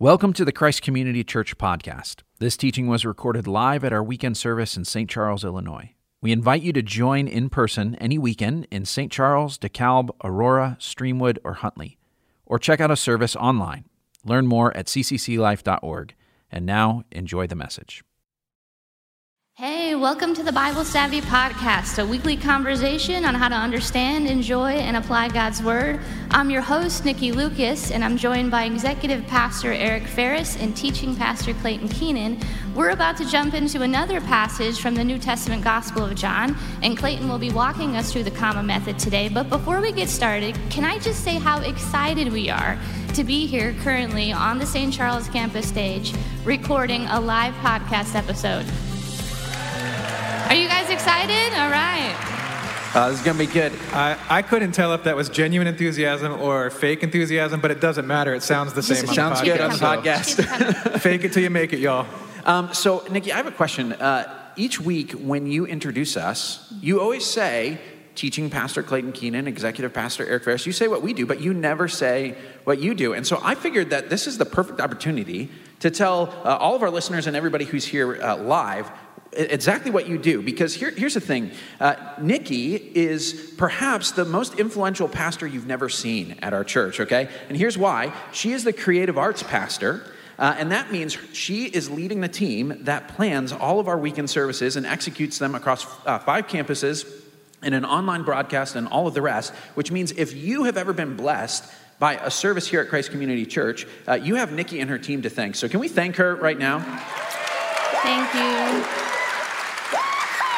Welcome to the Christ Community Church podcast. This teaching was recorded live at our weekend service in St. Charles, Illinois. We invite you to join in person any weekend in St. Charles, DeKalb, Aurora, Streamwood, or Huntley, or check out a service online. Learn more at ccclife.org. And now, enjoy the message. Hey, welcome to the Bible Savvy Podcast, a weekly conversation on how to understand, enjoy, and apply God's Word. I'm your host, Nikki Lucas, and I'm joined by Executive Pastor Eric Ferris and Teaching Pastor Clayton Keenan. We're about to jump into another passage from the New Testament Gospel of John, and Clayton will be walking us through the comma method today. But before we get started, can I just say how excited we are to be here currently on the St. Charles campus stage recording a live podcast episode? Are you guys excited? All right. Uh, this is going to be good. I, I couldn't tell if that was genuine enthusiasm or fake enthusiasm, but it doesn't matter. It sounds the same. It on sounds the good on the podcast. Fake it till you make it, y'all. Um, so, Nikki, I have a question. Uh, each week when you introduce us, you always say, teaching pastor Clayton Keenan, executive pastor Eric Ferris, you say what we do, but you never say what you do. And so I figured that this is the perfect opportunity to tell uh, all of our listeners and everybody who's here uh, live exactly what you do because here, here's the thing. Uh, nikki is perhaps the most influential pastor you've never seen at our church okay? And here's why. She is the creative arts pastor uh, and that means she is leading the team that plans all of our weekend services and executes them across uh, five campuses and an online broadcast and all of the rest which means if you have ever been blessed by a service here at christ community church uh, you have nikki and her team to thank. So can we thank her right now? Thank you.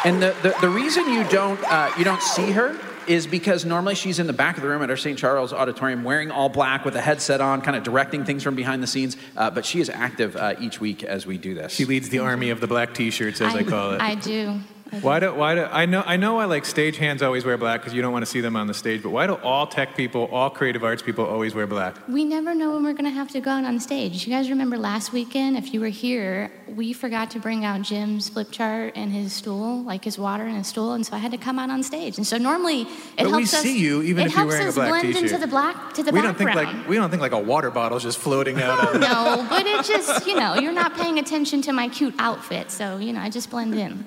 And the, the, the reason you don't, uh, you don't see her is because normally she's in the back of the room at our St. Charles Auditorium wearing all black with a headset on, kind of directing things from behind the scenes. Uh, but she is active uh, each week as we do this. She leads the army of the black T-shirts, as I, call it. I do. Why do why do I know I know I like stage hands always wear black because you don't want to see them on the stage. But why do all tech people, all creative arts people, always wear black? We never know when we're going to have to go out on stage. You guys remember last weekend, if you were here, we forgot to bring out Jim's flip chart and his stool, like his water and his stool, and so I had to come out on stage. And so normally it But helps we us. see you even if you're helps wearing a us black blend t-shirt. into the black to the we don't think like we don't think like a water bottle's just floating out. Of no, but it just you know you're not paying attention to my cute outfit, so you know I just blend in.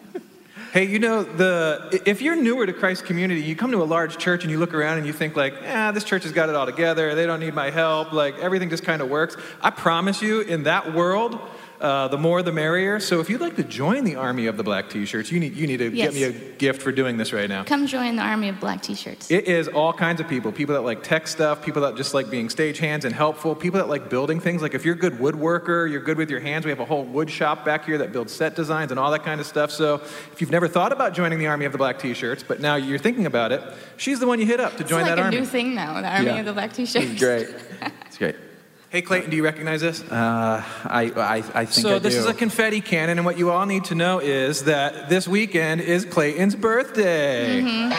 Hey, you know, the if you're newer to Christ community, you come to a large church and you look around and you think like, "Ah, this church has got it all together. They don't need my help. Like everything just kind of works." I promise you, in that world, uh, the more the merrier. So if you'd like to join the army of the black T-shirts, you need you need to Yes. get me a gift for doing this right now. Come join the army of black t-shirts. It is all kinds of people. People that like tech stuff, people that just like being stagehands and helpful, people that like building things. Like if you're a good woodworker, you're good with your hands, we have a whole wood shop back here that builds set designs and all that kind of stuff. So if you've never thought about joining the Army of the Black T-shirts, but now you're thinking about it, she's the one you hit up to join It's like that a army. new thing now, the army Yeah. of the black t-shirts. It's great. It's great. Hey Clayton, do you recognize this? Uh, I, I, I think so I this do. is a confetti cannon, and what you all need to know is that this weekend is Clayton's birthday. Happy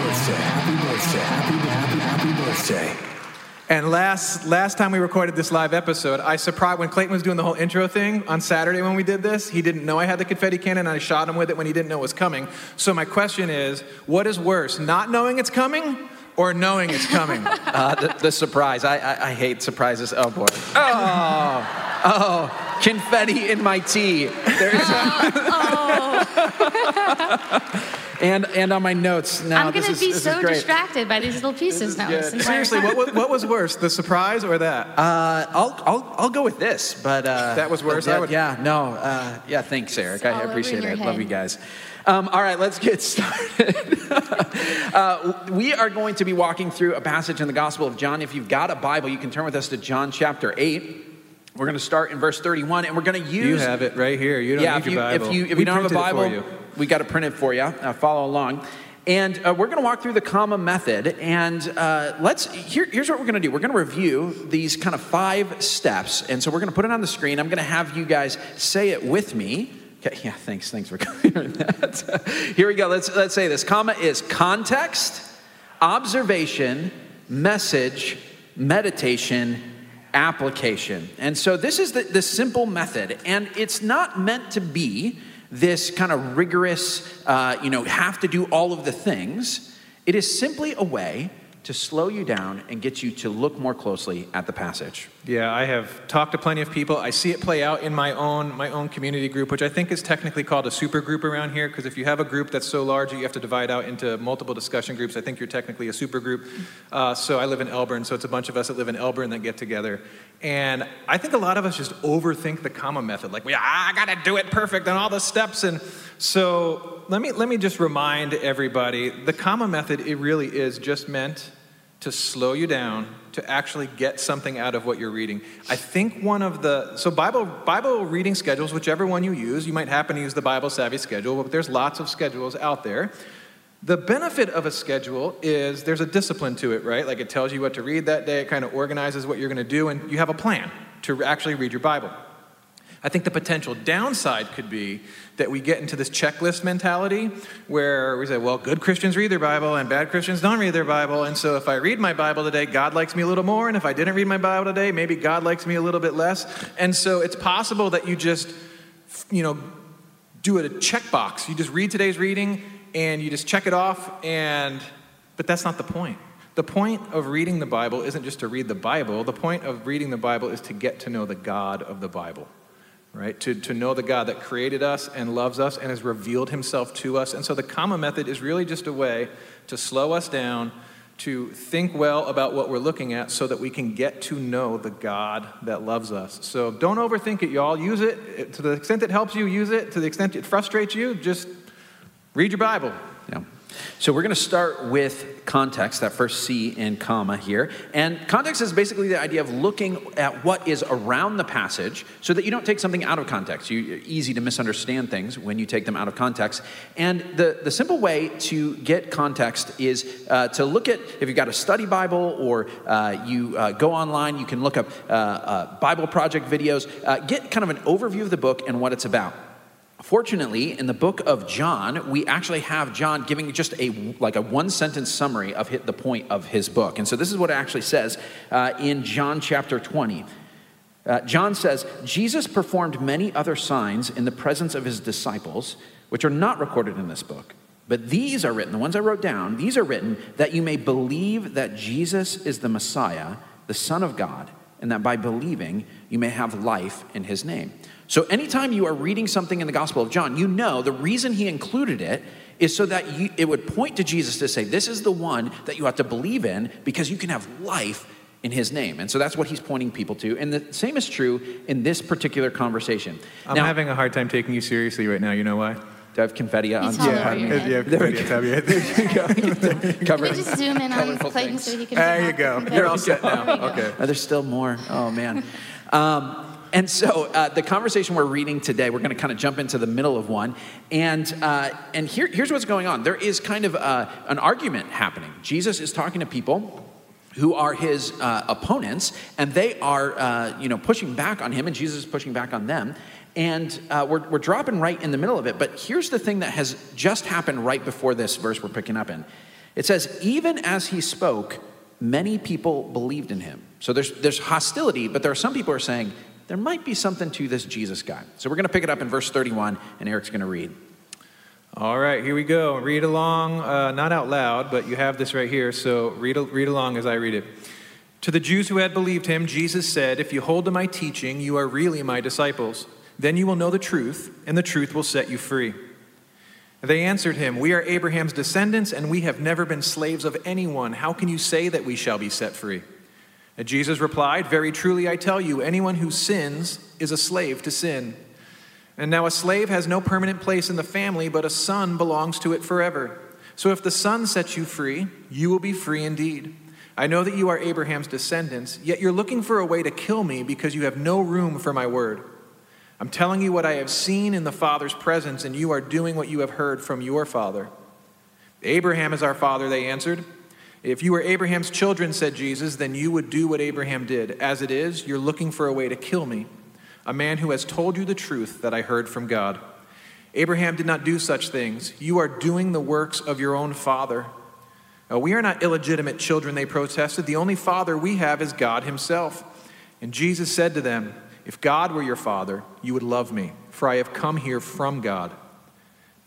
birthday, happy birthday, happy, happy, happy birthday. And last last time we recorded this live episode, I surprised when Clayton was doing the whole intro thing on Saturday when we did this. He didn't know I had the confetti cannon, and I shot him with it when he didn't know it was coming. So my question is, what is worse, not knowing it's coming, or knowing it's coming? Uh, the, the surprise. I, I, I hate surprises. Oh boy. Oh, oh, confetti in my tea. There's and and on my notes now. I'm gonna is- be this so distracted by these little pieces now. Seriously, what, what was worse, the surprise or that? Uh, I'll, I'll, I'll go with this, but uh, That was worse? but I Yeah, would- yeah, no, uh, yeah. Thanks, Eric. It's I appreciate your it. Love you guys. Um, all right, let's get started. uh, we are going to be walking through a passage in the Gospel of John. If you've got a Bible, you can turn with us to John chapter eight. We're going to start in verse 31, and we're going to use. you have it right here. You don't yeah, need if you, your Bible. if you if We you don't have a printed it for Bible, we got to print it for you. Uh, follow along. And uh, we're going to walk through the comma method. And uh, let's here, here's what we're going to do. We're going to review these kind of five steps. And so we're going to put it on the screen. I'm going to have you guys say it with me. Okay, yeah, thanks, thanks for clearing that. Here we go. Let's let's say this. Comma is context, observation, message, meditation, application. And so this is the, the simple method, and it's not meant to be this kind of rigorous, uh, you know, have to do all of the things. It is simply a way to slow you down and get you to look more closely at the passage. Yeah, I have talked to plenty of people. I see it play out in my own my own community group, which I think is technically called a super group around here. Because if you have a group that's so large that you have to divide out into multiple discussion groups, I think you're technically a super group. Uh, so I live in Elburn, so it's a bunch of us that live in Elburn that get together. And I think a lot of us just overthink the comma method. Like, well, I gotta do it perfect on all the steps. And so let me let me just remind everybody: the comma method it really is just meant to slow you down to actually get something out of what you're reading. I think one of the so Bible Bible reading schedules, whichever one you use, you might happen to use the Bible Savvy schedule, but there's lots of schedules out there. The benefit of a schedule is there's a discipline to it, right? Like it tells you what to read that day, it kind of organizes what you're going to do, and you have a plan to actually read your Bible. I think the potential downside could be that we get into this checklist mentality where we say, well, good Christians read their Bible and bad Christians don't read their Bible. And so if I read my Bible today, God likes me a little more. And if I didn't read my Bible today, maybe God likes me a little bit less. And so it's possible that you just, you know, do it a checkbox. You just read today's reading and you just check it off. And, but that's not the point. The point of reading the Bible isn't just to read the Bible. The point of reading the Bible is to get to know the God of the Bible right? To, to know the God that created us and loves us and has revealed himself to us. And so the comma method is really just a way to slow us down, to think well about what we're looking at so that we can get to know the God that loves us. So don't overthink it, y'all. Use it to the extent it helps you, use it. To the extent it frustrates you, just read your Bible. So we're going to start with context, that first C in comma here. And context is basically the idea of looking at what is around the passage so that you don't take something out of context. You're easy to misunderstand things when you take them out of context. And the, the simple way to get context is uh, to look at, if you've got a study Bible or uh, you uh, go online, you can look up uh, uh, Bible project videos, uh, get kind of an overview of the book and what it's about. Fortunately, in the book of John, we actually have John giving just a like a one sentence summary of hit the point of his book. And so this is what it actually says uh, in John chapter 20. Uh, John says, Jesus performed many other signs in the presence of his disciples, which are not recorded in this book. But these are written, the ones I wrote down, these are written that you may believe that Jesus is the Messiah, the Son of God, and that by believing you may have life in his name. So, anytime you are reading something in the Gospel of John, you know the reason he included it is so that you, it would point to Jesus to say, This is the one that you have to believe in because you can have life in his name. And so that's what he's pointing people to. And the same is true in this particular conversation. I'm now, having a hard time taking you seriously right now. You know why? Do I have confetti on? He's yeah, yeah, there we go. There you go. Can we just zoom in on Clayton so he can? There you go. You're all set now. Okay. Oh, there's still more. Oh man. Um, and so uh, the conversation we're reading today, we're going to kind of jump into the middle of one. And, uh, and here, here's what's going on there is kind of uh, an argument happening. Jesus is talking to people who are his uh, opponents, and they are uh, you know, pushing back on him, and Jesus is pushing back on them. And uh, we're, we're dropping right in the middle of it. But here's the thing that has just happened right before this verse we're picking up in it says, Even as he spoke, many people believed in him. So there's, there's hostility, but there are some people who are saying, there might be something to this Jesus guy. So we're going to pick it up in verse 31, and Eric's going to read. All right, here we go. Read along, uh, not out loud, but you have this right here, so read, read along as I read it. To the Jews who had believed him, Jesus said, If you hold to my teaching, you are really my disciples. Then you will know the truth, and the truth will set you free. They answered him, We are Abraham's descendants, and we have never been slaves of anyone. How can you say that we shall be set free? And Jesus replied, Very truly I tell you, anyone who sins is a slave to sin. And now a slave has no permanent place in the family, but a son belongs to it forever. So if the son sets you free, you will be free indeed. I know that you are Abraham's descendants, yet you're looking for a way to kill me because you have no room for my word. I'm telling you what I have seen in the Father's presence, and you are doing what you have heard from your father. Abraham is our father, they answered. If you were Abraham's children, said Jesus, then you would do what Abraham did. As it is, you're looking for a way to kill me, a man who has told you the truth that I heard from God. Abraham did not do such things. You are doing the works of your own father. Now, we are not illegitimate children, they protested. The only father we have is God himself. And Jesus said to them, If God were your father, you would love me, for I have come here from God.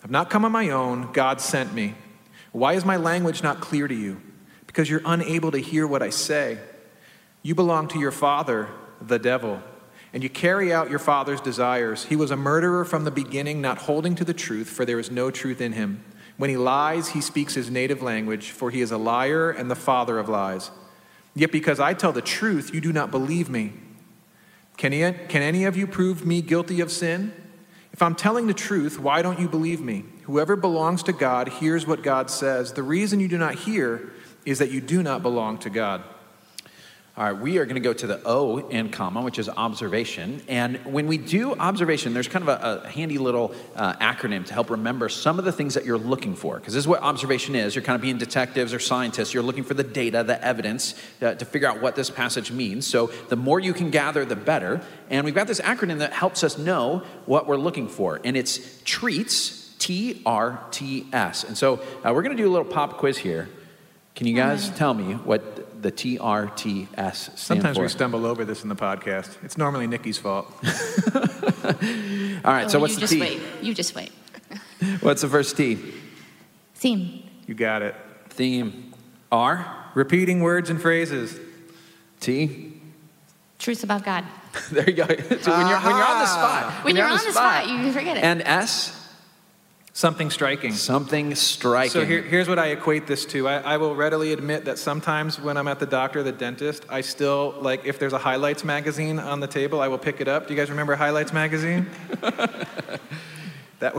I've not come on my own, God sent me. Why is my language not clear to you? because you're unable to hear what I say. You belong to your father, the devil, and you carry out your father's desires. He was a murderer from the beginning, not holding to the truth, for there is no truth in him. When he lies, he speaks his native language, for he is a liar and the father of lies. Yet because I tell the truth, you do not believe me. Can, he, can any of you prove me guilty of sin? If I'm telling the truth, why don't you believe me? Whoever belongs to God hears what God says. The reason you do not hear is that you do not belong to God. All right, we are going to go to the O in comma, which is observation. And when we do observation, there's kind of a, a handy little uh, acronym to help remember some of the things that you're looking for. Because this is what observation is. You're kind of being detectives or scientists. You're looking for the data, the evidence uh, to figure out what this passage means. So the more you can gather, the better. And we've got this acronym that helps us know what we're looking for. And it's TREATS, T R T S. And so uh, we're going to do a little pop quiz here. Can you guys tell me what the TRTS stand Sometimes for? we stumble over this in the podcast. It's normally Nikki's fault. All right, so Oh, what's you the just T? wait. You just wait. What's the first T? Theme. You got it. Theme. R? Repeating words and phrases. T? Truth about God. there you go. so when you're, when you're on the spot. When you're on the spot, you forget it. And S? Something striking. Something striking. So here, here's what I equate this to. I, I will readily admit that sometimes when I'm at the doctor, the dentist, I still like if there's a highlights magazine on the table, I will pick it up. Do you guys remember highlights magazine? that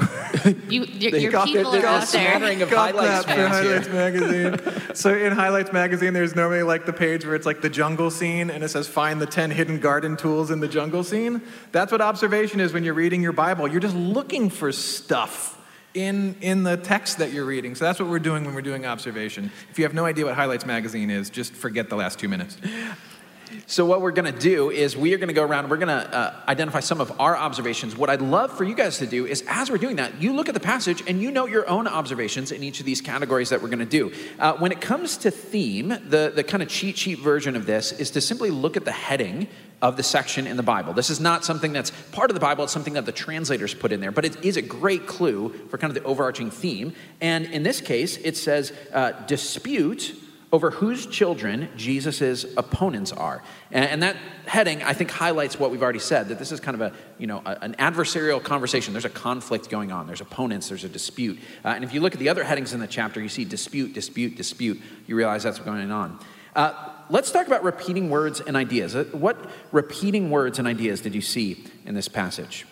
You, your, your got- people they're are all out there. of Got highlights that for fans here. highlights magazine. so in highlights magazine, there's normally like the page where it's like the jungle scene, and it says find the ten hidden garden tools in the jungle scene. That's what observation is when you're reading your Bible. You're just looking for stuff in in the text that you're reading. So that's what we're doing when we're doing observation. If you have no idea what highlights magazine is, just forget the last two minutes. So what we're going to do is we are going to go around we're going to uh, identify some of our observations. What I'd love for you guys to do is as we're doing that, you look at the passage and you note your own observations in each of these categories that we're going to do. Uh, when it comes to theme, the, the kind of cheat sheet version of this is to simply look at the heading of the section in the Bible. This is not something that's part of the Bible, it's something that the translators put in there, but it is a great clue for kind of the overarching theme. And in this case, it says uh, dispute over whose children Jesus' opponents are. And, and that heading, I think, highlights what we've already said that this is kind of a, you know, a- an adversarial conversation. There's a conflict going on, there's opponents, there's a dispute. Uh, and if you look at the other headings in the chapter, you see dispute, dispute, dispute. You realize that's going on. Uh, let's talk about repeating words and ideas. Uh, What repeating words and ideas did you see in this passage?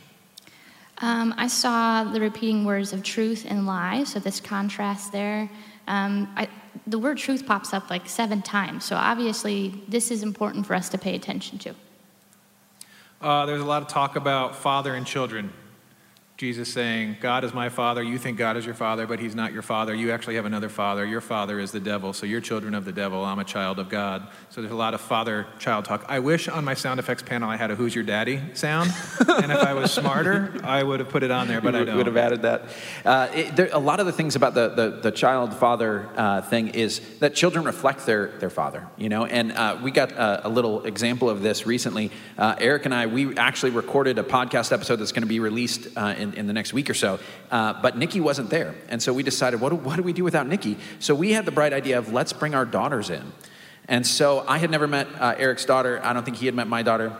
Um, I saw the repeating words of truth and lie, so this contrast there. Um, I, the word truth pops up like seven times, so obviously this is important for us to pay attention to. Uh, there's a lot of talk about father and children. Jesus saying, God is my father. You think God is your father, but he's not your father. You actually have another father. Your father is the devil. So you're children of the devil. I'm a child of God. So there's a lot of father child talk. I wish on my sound effects panel I had a Who's Your Daddy sound. and if I was smarter, I would have put it on there, but I would, don't. would have added that. Uh, it, there, a lot of the things about the, the, the child father uh, thing is that children reflect their, their father, you know, and uh, we got a, a little example of this recently. Uh, Eric and I, we actually recorded a podcast episode that's going to be released uh, in, in the next week or so, uh, but Nikki wasn't there. And so we decided, what do, what do we do without Nikki? So we had the bright idea of let's bring our daughters in. And so I had never met uh, Eric's daughter. I don't think he had met my daughter.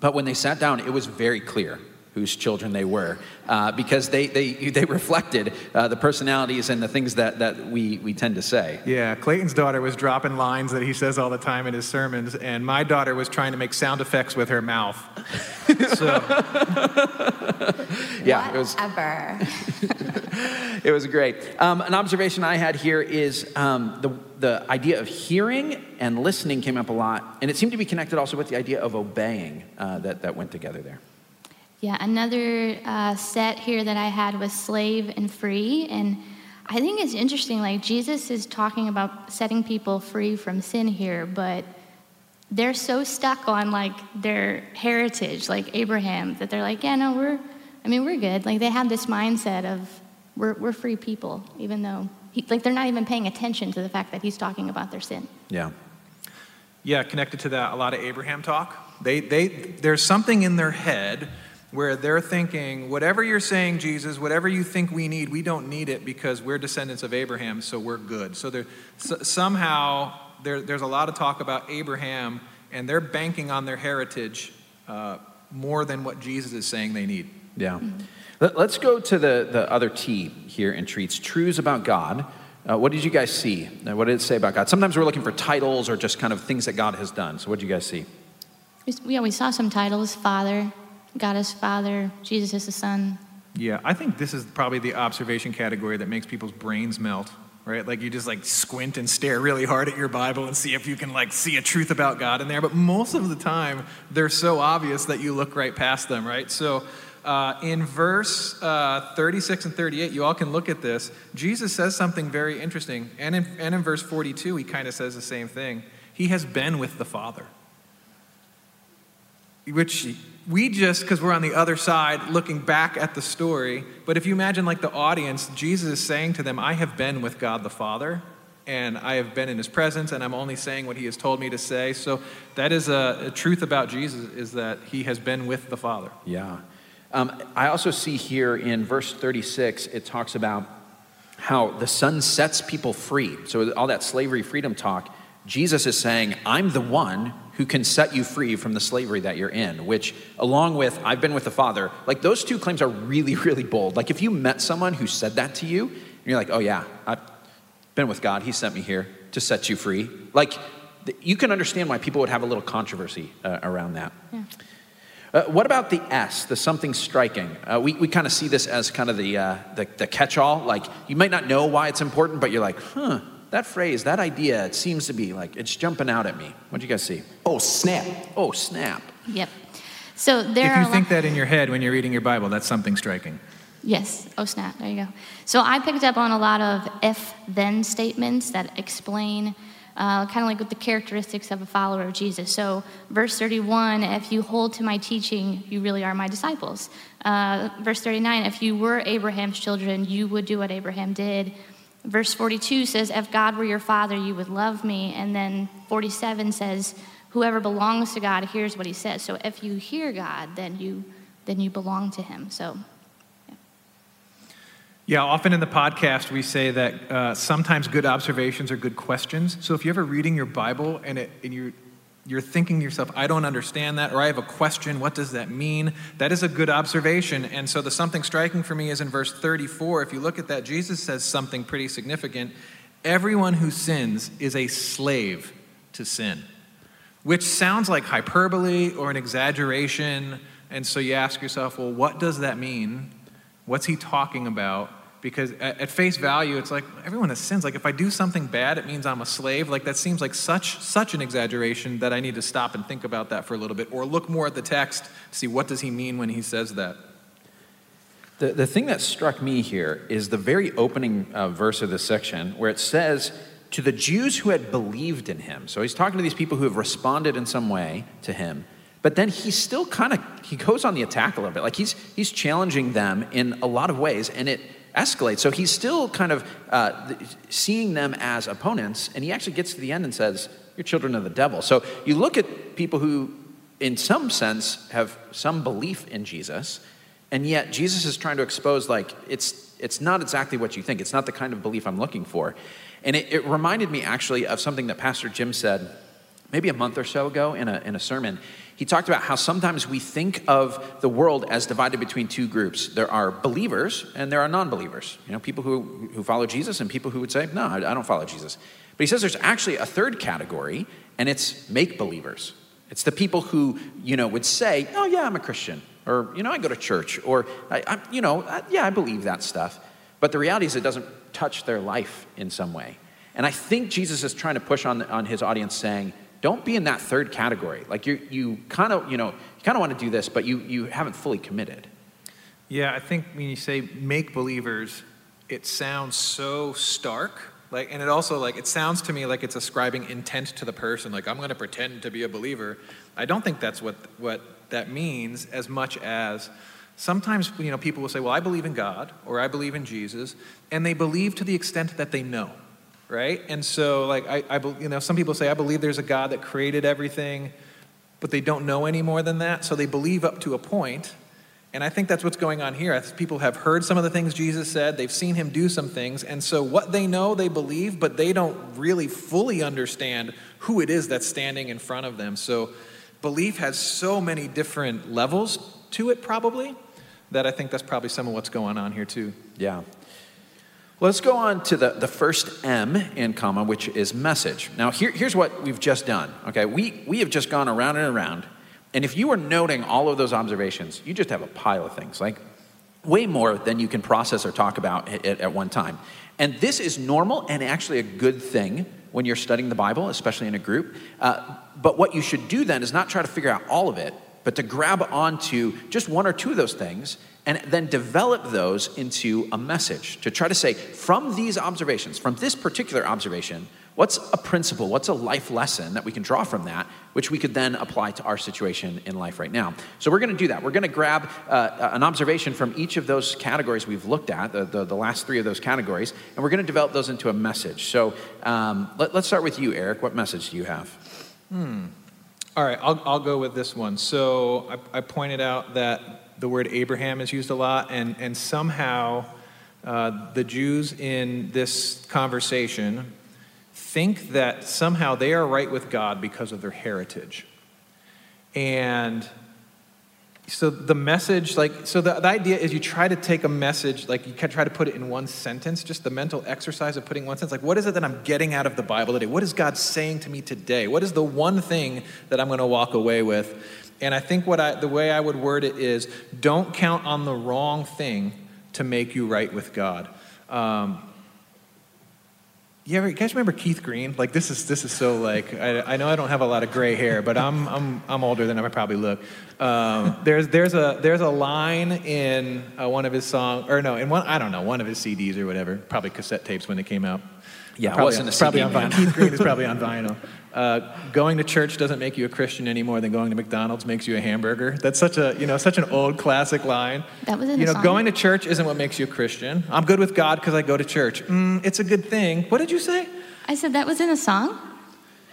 But when they sat down, it was very clear whose children they were uh, because they, they, they reflected uh, the personalities and the things that, that we, we tend to say. Yeah, Clayton's daughter was dropping lines that he says all the time in his sermons, and my daughter was trying to make sound effects with her mouth. so Yeah, it was, Whatever. it was great. Um, an observation I had here is um, the, the idea of hearing and listening came up a lot, and it seemed to be connected also with the idea of obeying uh, that, that went together there. Yeah, another uh, set here that I had was slave and free. And I think it's interesting, like, Jesus is talking about setting people free from sin here, but they're so stuck on, like, their heritage, like Abraham, that they're like, yeah, no, we're, I mean, we're good. Like, they have this mindset of, we're, we're free people, even though, he, like, they're not even paying attention to the fact that he's talking about their sin. Yeah. Yeah, connected to that, a lot of Abraham talk. They, they, there's something in their head where they're thinking, whatever you're saying, Jesus, whatever you think we need, we don't need it because we're descendants of Abraham, so we're good. So, there, so somehow there, there's a lot of talk about Abraham, and they're banking on their heritage uh, more than what Jesus is saying they need. Yeah. Let, us go to the, the other T here in Treats truths about God. Uh, what did you guys see? Uh, what did it say about God? Sometimes we're looking for titles or just kind of things that God has done. So, what did you guys see? We, yeah, we saw some titles Father, God is Father, Jesus is the Son. Yeah, I think this is probably the observation category that makes people's brains melt, right? Like you just like squint and stare really hard at your Bible and see if you can like see a truth about God in there. But most of the time, they're so obvious that you look right past them, right? So uh, in verse uh, 36 and 38, you all can look at this. Jesus says something very interesting. And in, and in verse 42, he kind of says the same thing. He has been with the Father. Which we just, because we're on the other side looking back at the story, but if you imagine like the audience, Jesus is saying to them, I have been with God the Father and I have been in his presence, and I'm only saying what he has told me to say. So that is a, a truth about Jesus is that he has been with the Father. Yeah. Um, I also see here in verse 36, it talks about how the Son sets people free. So, all that slavery freedom talk, Jesus is saying, I'm the one who can set you free from the slavery that you're in, which, along with, I've been with the Father, like those two claims are really, really bold. Like, if you met someone who said that to you, and you're like, oh, yeah, I've been with God, He sent me here to set you free. Like, you can understand why people would have a little controversy uh, around that. Yeah. Uh, what about the S, the something striking? Uh, we we kind of see this as kind of the, uh, the, the catch all. Like, you might not know why it's important, but you're like, huh, that phrase, that idea, it seems to be like, it's jumping out at me. What do you guys see? Oh, snap. Oh, snap. Yep. So there If you think that in your head when you're reading your Bible, that's something striking. Yes. Oh, snap. There you go. So I picked up on a lot of if then statements that explain uh, kind of like with the characteristics of a follower of Jesus. So, verse 31 if you hold to my teaching, you really are my disciples. Uh, verse 39 if you were Abraham's children, you would do what Abraham did. Verse 42 says, If God were your father, you would love me. And then 47 says, Whoever belongs to God hears what he says. So if you hear God, then you then you belong to him. So yeah, often in the podcast, we say that uh, sometimes good observations are good questions. So if you're ever reading your Bible and, it, and you're, you're thinking to yourself, I don't understand that, or I have a question, what does that mean? That is a good observation. And so the something striking for me is in verse 34. If you look at that, Jesus says something pretty significant. Everyone who sins is a slave to sin, which sounds like hyperbole or an exaggeration. And so you ask yourself, well, what does that mean? What's he talking about? Because at, at, face value it's like everyone has sins. Like if i do something bad it means i'm a slave. Like that seems like such such an exaggeration that i need to stop and think about that for a little bit or look more at the text to see what does he mean when he says that. The, the thing that struck me here is the very opening uh, verse of this section where it says to the jews who had believed in him. So he's talking to these people who have responded in some way to him but then he's still kind of he goes on the attack a little bit. Like he's he's challenging them in a lot of ways and it escalate. So he's still kind of uh, seeing them as opponents, and he actually gets to the end and says, You're children of the devil. So you look at people who, in some sense, have some belief in Jesus, and yet Jesus is trying to expose, like, it's, it's not exactly what you think. It's not the kind of belief I'm looking for. And it, it reminded me actually of something that Pastor Jim said maybe a month or so ago in a, in a sermon he talked about how sometimes we think of the world as divided between two groups. There are believers and there are non believers. You know, people who, who follow Jesus and people who would say, no, I don't follow Jesus. But he says there's actually a third category, and it's make believers. It's the people who, you know, would say, oh, yeah, I'm a Christian, or, you know, I go to church, or, I, I, you know, I, yeah, I believe that stuff. But the reality is it doesn't touch their life in some way. And I think Jesus is trying to push on, on his audience saying, don't be in that third category. Like you, you kind of, you know, you kind of want to do this, but you, you haven't fully committed. Yeah, I think when you say make believers, it sounds so stark. Like, and it also like it sounds to me like it's ascribing intent to the person. Like I'm going to pretend to be a believer. I don't think that's what what that means as much as sometimes you know people will say, "Well, I believe in God" or "I believe in Jesus," and they believe to the extent that they know right? And so, like, I, I, you know, some people say, I believe there's a God that created everything, but they don't know any more than that. So they believe up to a point, And I think that's what's going on here. People have heard some of the things Jesus said, they've seen him do some things, and so what they know, they believe, but they don't really fully understand who it is that's standing in front of them. So belief has so many different levels to it, probably, that I think that's probably some of what's going on here, too. Yeah. Let's go on to the, the first M in comma, which is message. Now, here, here's what we've just done. Okay, we, we have just gone around and around, and if you were noting all of those observations, you just have a pile of things, like way more than you can process or talk about at, at one time. And this is normal and actually a good thing when you're studying the Bible, especially in a group. Uh, but what you should do then is not try to figure out all of it, but to grab onto just one or two of those things and then develop those into a message to try to say, from these observations, from this particular observation, what's a principle, what's a life lesson that we can draw from that, which we could then apply to our situation in life right now. So we're going to do that. We're going to grab uh, an observation from each of those categories we've looked at, the, the, the, last three of those categories, and we're going to develop those into a message. So um, let, us start with you, Eric. What message do you have? Hmm. All right, I'll, I'll go with this one. So I, I pointed out that the word Abraham is used a lot, and, and somehow uh, the Jews in this conversation think that somehow they are right with God because of their heritage. And so the message, like, so the, the idea is you try to take a message, like, you try to put it in one sentence, just the mental exercise of putting one sentence. Like, what is it that I'm getting out of the Bible today? What is God saying to me today? What is the one thing that I'm going to walk away with? And I think what I, the way I would word it is don't count on the wrong thing to make you right with God. Um, you, ever, you guys remember Keith Green? Like this is this is so like I, I know I don't have a lot of gray hair, but I'm I'm I'm older than I probably look. Um, there's there's a there's a line in uh, one of his songs, or no, in one I don't know one of his CDs or whatever, probably cassette tapes when they came out. Yeah, probably, wasn't a probably on vinyl. Keith Green is probably on vinyl. Uh, going to church doesn't make you a Christian any more than going to McDonald's makes you a hamburger. That's such a you know such an old classic line. That was in you know song. going to church isn't what makes you a Christian. I'm good with God because I go to church. Mm, it's a good thing. What did you say? I said that was in a song?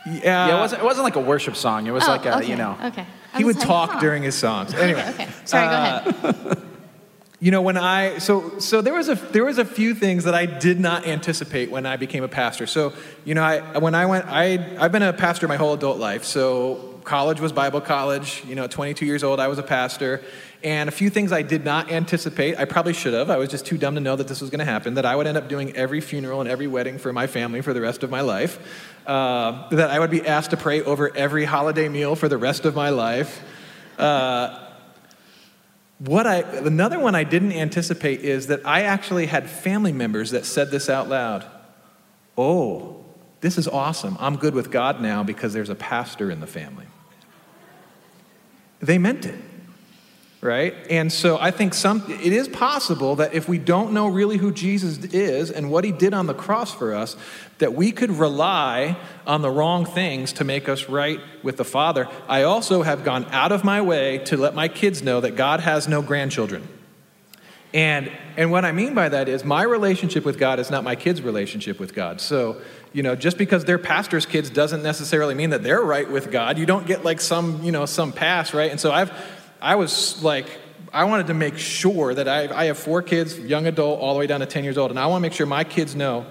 Yeah, yeah, it wasn't, it wasn't like a worship song. It was oh, like a, okay, you know. Okay. I he would like, talk huh. during his songs. Anyway, Okay, okay. Sorry, uh, go ahead. You know, when I so so there was a there was a few things that I did not anticipate when I became a pastor. So you know, I when I went, I I've been a pastor my whole adult life. So college was Bible college. You know, 22 years old, I was a pastor. And a few things I did not anticipate. I probably should have. I was just too dumb to know that this was going to happen. That I would end up doing every funeral and every wedding for my family for the rest of my life. Uh, that I would be asked to pray over every holiday meal for the rest of my life. Uh, what I, another one I didn't anticipate is that I actually had family members that said this out loud. Oh, this is awesome. I'm good with God now because there's a pastor in the family. They meant it, right? And so I think some, it is possible that if we don't know really who Jesus is and what he did on the cross for us, that we could rely on the wrong things to make us right with the Father. I also have gone out of my way to let my kids know that God has no grandchildren. And, and what I mean by that is my relationship with God is not my kids' relationship with God. So, you know, just because they're pastors' kids doesn't necessarily mean that they're right with God. You don't get like some, you know, some pass, right? And so I've, I was like, I wanted to make sure that I, I have four kids, young adult, all the way down to 10 years old, and I want to make sure my kids know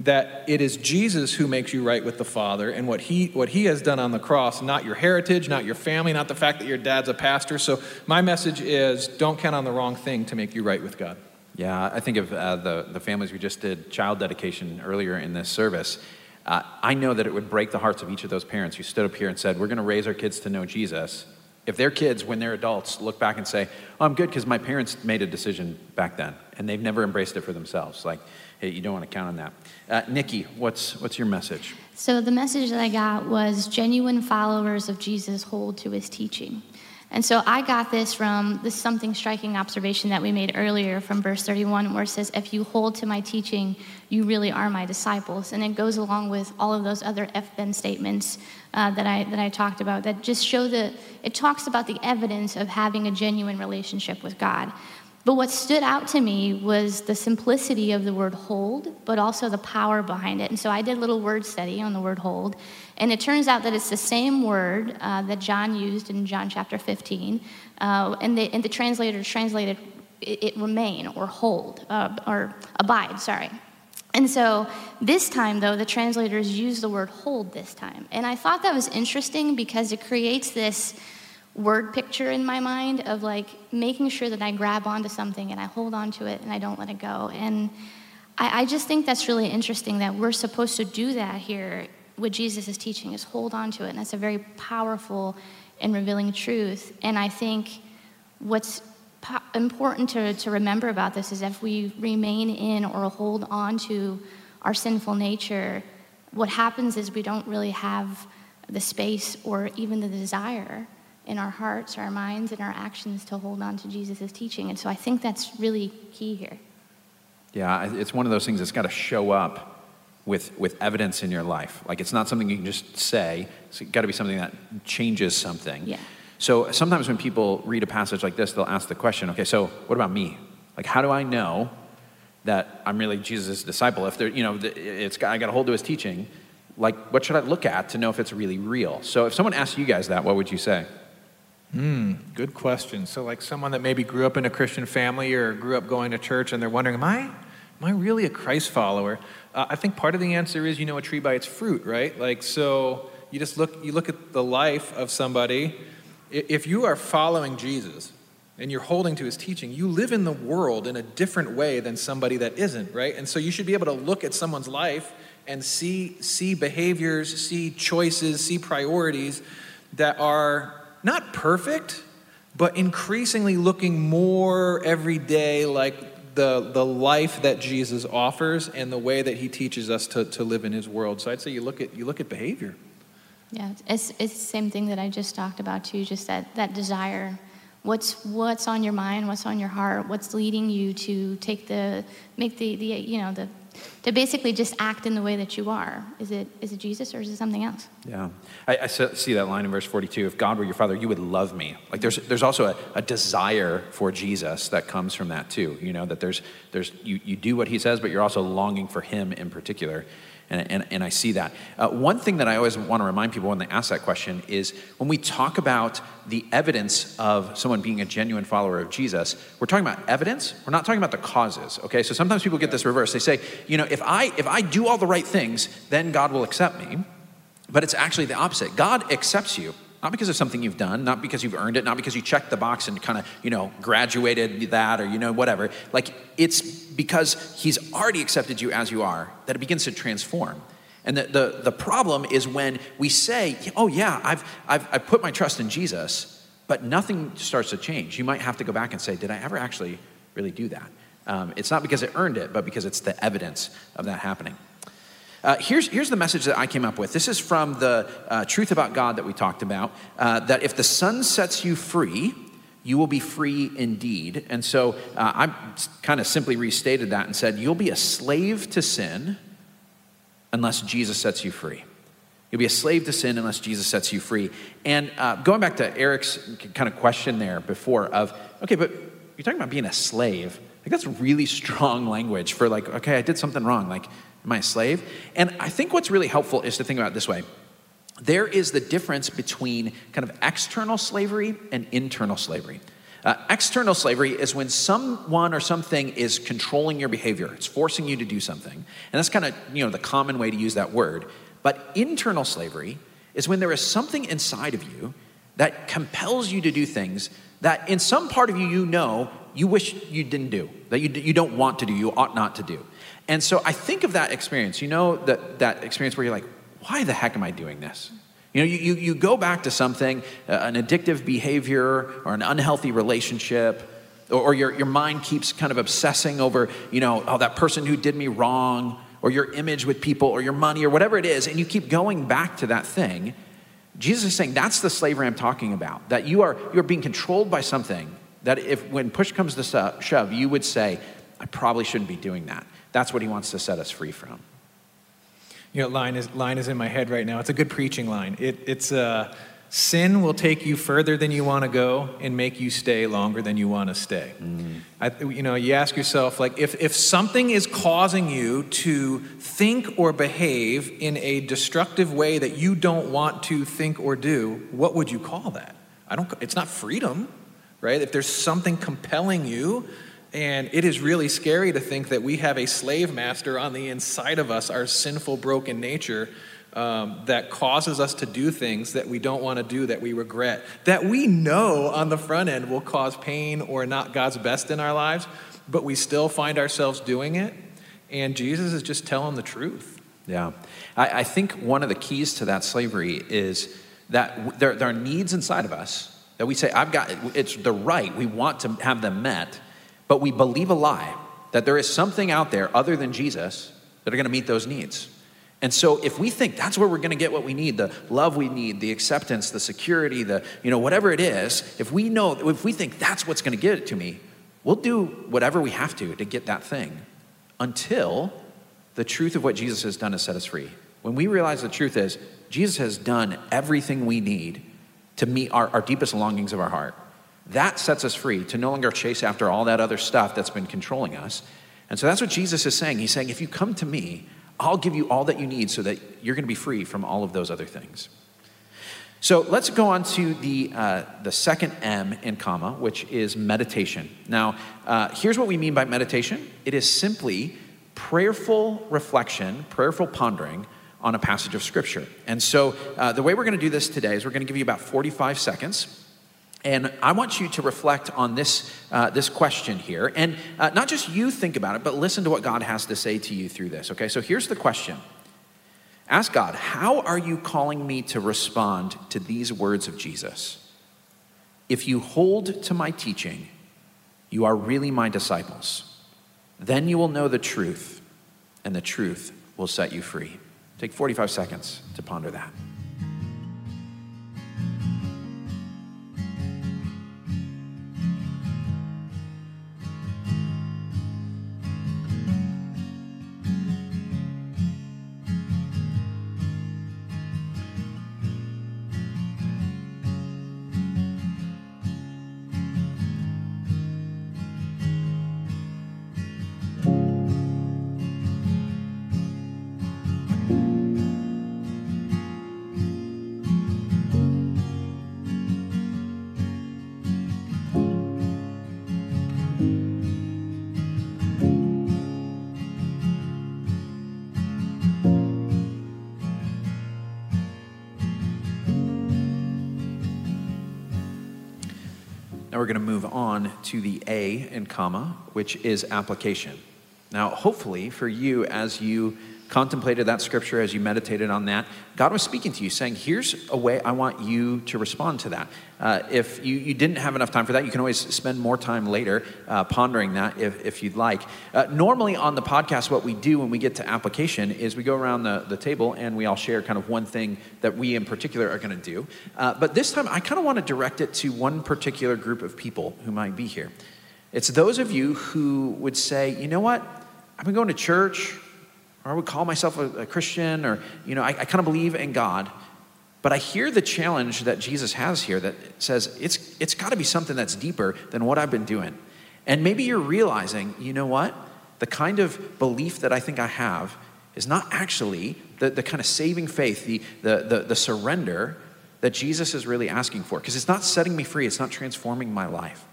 that it is Jesus who makes you right with the Father and what he, what he has done on the cross, not your heritage, not your family, not the fact that your dad's a pastor. So, my message is don't count on the wrong thing to make you right with God. Yeah, I think of uh, the, the families we just did child dedication earlier in this service. Uh, I know that it would break the hearts of each of those parents who stood up here and said, We're going to raise our kids to know Jesus. If their kids, when they're adults, look back and say, Oh, I'm good because my parents made a decision back then and they've never embraced it for themselves. Like, hey, you don't want to count on that. Uh, Nikki, what's, what's your message? So the message that I got was genuine followers of Jesus hold to his teaching. And so I got this from this something striking observation that we made earlier from verse 31, where it says, If you hold to my teaching, you really are my disciples. And it goes along with all of those other F then statements uh, that, I, that I talked about that just show the, it talks about the evidence of having a genuine relationship with God. But what stood out to me was the simplicity of the word hold, but also the power behind it. And so I did a little word study on the word hold. And it turns out that it's the same word uh, that John used in John chapter 15. Uh, and, the, and the translators translated it, it remain or hold, uh, or abide, sorry. And so this time, though, the translators use the word hold this time. And I thought that was interesting because it creates this word picture in my mind of like making sure that I grab onto something and I hold on to it and I don't let it go. And I, I just think that's really interesting that we're supposed to do that here. What Jesus is teaching is hold on to it. And that's a very powerful and revealing truth. And I think what's po- important to, to remember about this is if we remain in or hold on to our sinful nature, what happens is we don't really have the space or even the desire in our hearts, our minds, and our actions to hold on to Jesus' teaching. And so I think that's really key here. Yeah, it's one of those things that's got to show up with, with evidence in your life. Like it's not something you can just say, it's got to be something that changes something. Yeah. So sometimes when people read a passage like this, they'll ask the question, okay, so what about me? Like, how do I know that I'm really Jesus' disciple? If there, you know, it's, I got to hold to his teaching. Like, what should I look at to know if it's really real? So if someone asked you guys that, what would you say? Hmm, good question. So, like someone that maybe grew up in a Christian family or grew up going to church and they're wondering, am I, am I really a Christ follower? Uh, I think part of the answer is you know a tree by its fruit, right? Like, so you just look, you look at the life of somebody. If you are following Jesus and you're holding to his teaching, you live in the world in a different way than somebody that isn't, right? And so you should be able to look at someone's life and see, see behaviors, see choices, see priorities that are not perfect, but increasingly looking more every day like the, the life that Jesus offers and the way that he teaches us to, to live in his world. So I'd say you look at, you look at behavior. Yeah, it's, it's the same thing that I just talked about too, just that, that desire. What's, what's on your mind, what's on your heart, what's leading you to take the, make the, the you know, the to basically just act in the way that you are. Is it, is it Jesus or is it something else? Yeah. I, I see that line in verse 42 if God were your father, you would love me. Like there's, there's also a, a desire for Jesus that comes from that too. You know, that there's, there's you, you do what he says, but you're also longing for him in particular. And, and, and I see that. Uh, one thing that I always want to remind people when they ask that question is when we talk about the evidence of someone being a genuine follower of Jesus, we're talking about evidence. We're not talking about the causes. Okay, so sometimes people get this reverse. They say, you know, if I if I do all the right things, then God will accept me. But it's actually the opposite. God accepts you not because of something you've done, not because you've earned it, not because you checked the box and kind of, you know, graduated that or, you know, whatever. Like, it's because he's already accepted you as you are that it begins to transform. And the, the, the problem is when we say, oh, yeah, I've, I've, I've put my trust in Jesus, but nothing starts to change. You might have to go back and say, did I ever actually really do that? Um, it's not because it earned it, but because it's the evidence of that happening. Uh, here's, here's the message that I came up with. This is from the uh, truth about God that we talked about uh, that if the son sets you free, you will be free indeed. And so uh, I kind of simply restated that and said, You'll be a slave to sin unless Jesus sets you free. You'll be a slave to sin unless Jesus sets you free. And uh, going back to Eric's kind of question there before of, okay, but you're talking about being a slave. Like that's really strong language for like, okay, I did something wrong. Like, A slave? And I think what's really helpful is to think about it this way there is the difference between kind of external slavery and internal slavery. Uh, external slavery is when someone or something is controlling your behavior. It's forcing you to do something. And that's kind of, you know, the common way to use that word. But internal slavery is when there is something inside of you that compels you to do things that in some part of you you know you wish you didn't do, that you, you don't want to do, you ought not to do. And so I think of that experience, you know, that, that experience where you're like, why the heck am I doing this? You know, you, you, you go back to something, uh, an addictive behavior or an unhealthy relationship, or, or your, your mind keeps kind of obsessing over, you know, oh, that person who did me wrong, or your image with people, or your money, or whatever it is, and you keep going back to that thing. Jesus is saying that's the slavery I'm talking about, that you are, you are being controlled by something that if when push comes to shove, you would say, I probably shouldn't be doing that. That's what he wants to set us free from. You know, line is, line is in my head right now. It's a good preaching line. It, it's uh, Sin will take you further than you want to go and make you stay longer than you want to stay. I, you know, you ask yourself, like, if, if something is causing you to think or behave in a destructive way that you don't want to think or do, what would you call that? I don't, it's not freedom, right? If there's something compelling you, and it is really scary to think that we have a slave master on the inside of us, our sinful, broken nature, um, that causes us to do things that we don't want to do, that we regret, that we know on the front end will cause pain or not God's best in our lives, but we still find ourselves doing it. And Jesus is just telling the truth. Yeah. I, I think one of the keys to that slavery is that there, there are needs inside of us that we say, I've got, it's the right, we want to have them met, but we believe a lie that there is something out there other than Jesus that are going to meet those needs. And so if we think that's where we're going to get what we need, the love we need, the acceptance, the security, the, you know, whatever it is, if we know, if we think that's what's going to get it to me, we'll do whatever we have to to get that thing until the truth of what Jesus has done has set us free. When we realize the truth is, Jesus has done everything we need to meet our, our deepest longings of our heart. That sets us free to no longer chase after all that other stuff that's been controlling us. And so that's what Jesus is saying. He's saying, if you come to me, I'll give you all that you need so that you're going to be free from all of those other things. So let's go on to the, uh, the second M in comma, which is meditation. Now, uh, here's what we mean by meditation it is simply prayerful reflection, prayerful pondering on a passage of Scripture. And so uh, the way we're going to do this today is we're going to give you about 45 seconds. And I want you to reflect on this, uh, this question here. And uh, not just you think about it, but listen to what God has to say to you through this. Okay, so here's the question Ask God, how are you calling me to respond to these words of Jesus? If you hold to my teaching, you are really my disciples. Then you will know the truth, and the truth will set you free. Take 45 seconds to ponder that. We're going to move on to the A in comma, which is application. Now, hopefully, for you, as you contemplated that scripture, as you meditated on that, God was speaking to you, saying, Here's a way I want you to respond to that. Uh, if you, you didn't have enough time for that, you can always spend more time later uh, pondering that if, if you'd like. Uh, normally, on the podcast, what we do when we get to application is we go around the, the table and we all share kind of one thing that we in particular are going to do. Uh, but this time, I kind of want to direct it to one particular group of people who might be here. It's those of you who would say, You know what? I've been going to church or I would call myself a, a Christian, or, you know, I, I kind of believe in God. But I hear the challenge that Jesus has here that says it's, it's got to be something that's deeper than what I've been doing. And maybe you're realizing, you know what? The kind of belief that I think I have is not actually the, the kind of saving faith, the, the, the, the surrender that Jesus is really asking for. Because it's not setting me free, it's not transforming my life.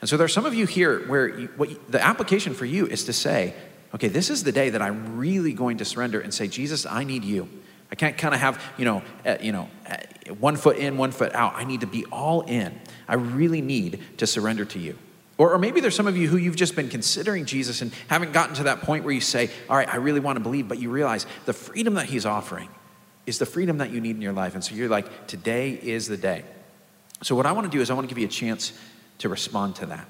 And so there are some of you here where you, what the application for you is to say, okay, this is the day that I'm really going to surrender and say, Jesus, I need you. I can't kind of have, you know, uh, you know, uh, one foot in, one foot out. I need to be all in. I really need to surrender to you. Or, or maybe there's some of you who you've just been considering Jesus and haven't gotten to that point where you say, all right, I really want to believe, but you realize the freedom that he's offering is the freedom that you need in your life. And so you're like, today is the day. So what I want to do is I want to give you a chance to respond to that.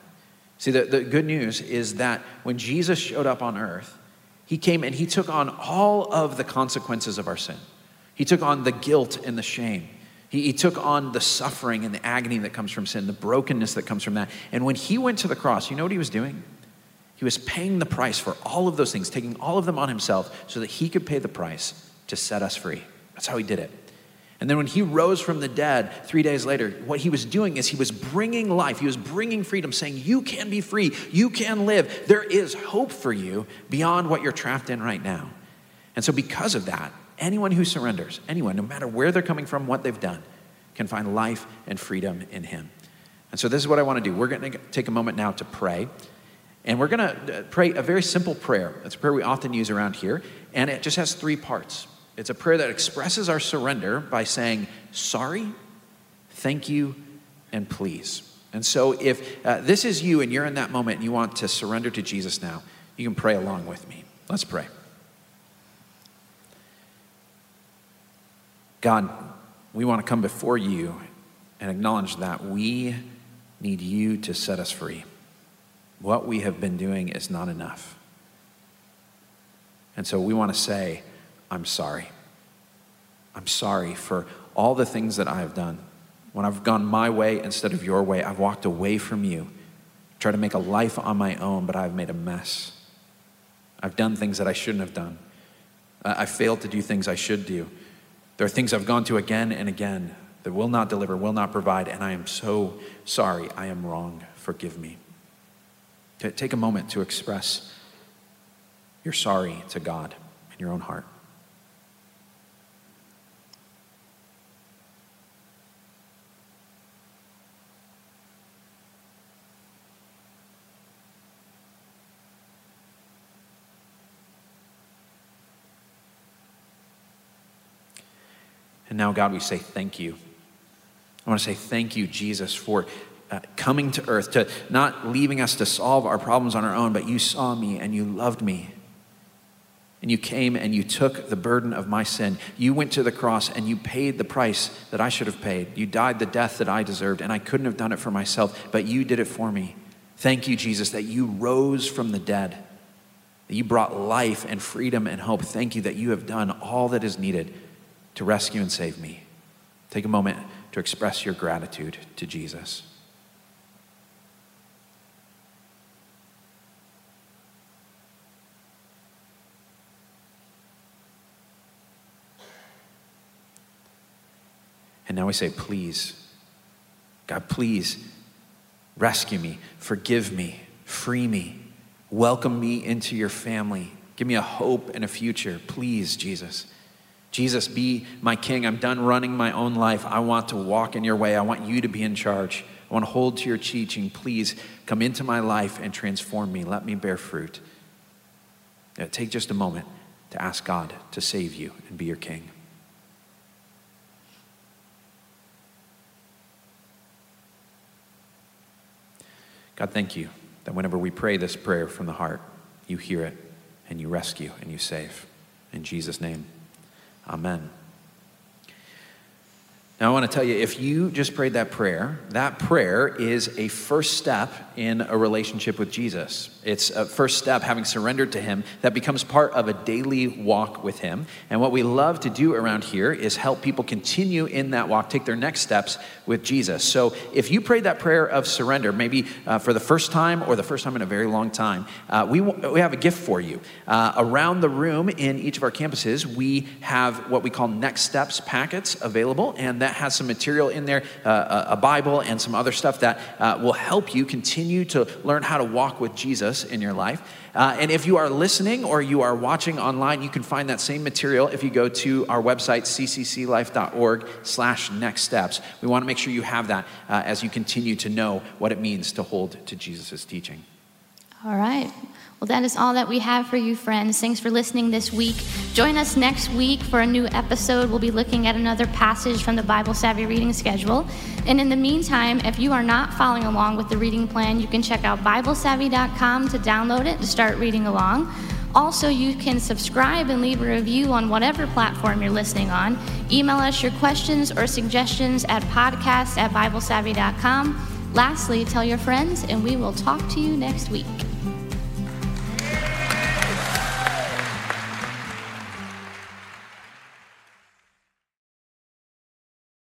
See, the, the good news is that when Jesus showed up on earth, he came and he took on all of the consequences of our sin. He took on the guilt and the shame. He, he, took on the suffering and the agony that comes from sin, the brokenness that comes from that. And when he went to the cross, you know what he was doing? He was paying the price for all of those things, taking all of them on himself so that he could pay the price to set us free. That's how he did it. And then when he rose from the dead three days later, what he was doing is he was bringing life, he was bringing freedom, saying, You can be free, you can live. There is hope for you beyond what you're trapped in right now. And so, because of that, anyone who surrenders, anyone, no matter where they're coming from, what they've done, can find life and freedom in him. And so, this is what I want to do. We're going to take a moment now to pray. And we're going to uh, pray a very simple prayer. It's a prayer we often use around here, and it just has three parts. It's a prayer that expresses our surrender by saying, sorry, thank you, and please. And so, if uh, this is you and you're in that moment and you want to surrender to Jesus now, you can pray along with me. Let's pray. God, we want to come before you and acknowledge that we need you to set us free. What we have been doing is not enough. And so we want to say, I'm sorry. I'm sorry for all the things that I have done. When I've gone my way instead of your way, I've walked away from you, tried to make a life on my own, but I've made a mess. I've done things that I shouldn't have done. I failed to do things I should do. There are things I've gone to again and again that will not deliver, will not provide, and I am so sorry. I am wrong. Forgive me. Take a moment to express your sorry to God in your own heart. And now, God, we say thank you. I want to say thank you, Jesus, for uh, coming to earth, to not leaving us to solve our problems on our own, but you saw me and you loved me. And you came and you took the burden of my sin. You went to the cross and you paid the price that I should have paid. You died the death that I deserved, and I couldn't have done it for myself, but you did it for me. Thank you, Jesus, that you rose from the dead, that you brought life and freedom and hope. Thank you that you have done all that is needed to rescue and save me. Take a moment to express your gratitude to Jesus. And now we say, please, God, please rescue me, forgive me, free me, welcome me into your family, give me a hope and a future. Please, Jesus. Jesus, be my king. I'm done running my own life. I want to walk in your way. I want you to be in charge. I want to hold to your teaching. Please come into my life and transform me. Let me bear fruit. take just a moment to ask God to save you and be your king. God, thank you that whenever we pray this prayer from the heart, you hear it and you rescue and you save. In Jesus' name, amen. Now, I want to tell you if you just prayed that prayer, that prayer is a first step in a relationship with Jesus. It's a first step, having surrendered to Him, that becomes part of a daily walk with Him. And what we love to do around here is help people continue in that walk, take their next steps with Jesus. So if you prayed that prayer of surrender, maybe uh, for the first time or the first time in a very long time, uh, we, w- we have a gift for you. Uh, around the room in each of our campuses, we have what we call next steps packets available. And that that has some material in there, uh, a Bible, and some other stuff that uh, will help you continue to learn how to walk with Jesus in your life. Uh, and if you are listening or you are watching online, you can find that same material if you go to our website, ccclife.org slash next steps. We want to make sure you have that uh, as you continue to know what it means to hold to Jesus' teaching. All right. Well, that is all that we have for you, friends. Thanks for listening this week. Join us next week for a new episode. We'll be looking at another passage from the Bible Savvy reading schedule. And in the meantime, if you are not following along with the reading plan, you can check out BibleSavvy.com to download it and start reading along. Also, you can subscribe and leave a review on whatever platform you're listening on. Email us your questions or suggestions at podcast at BibleSavvy.com. Lastly, tell your friends, and we will talk to you next week.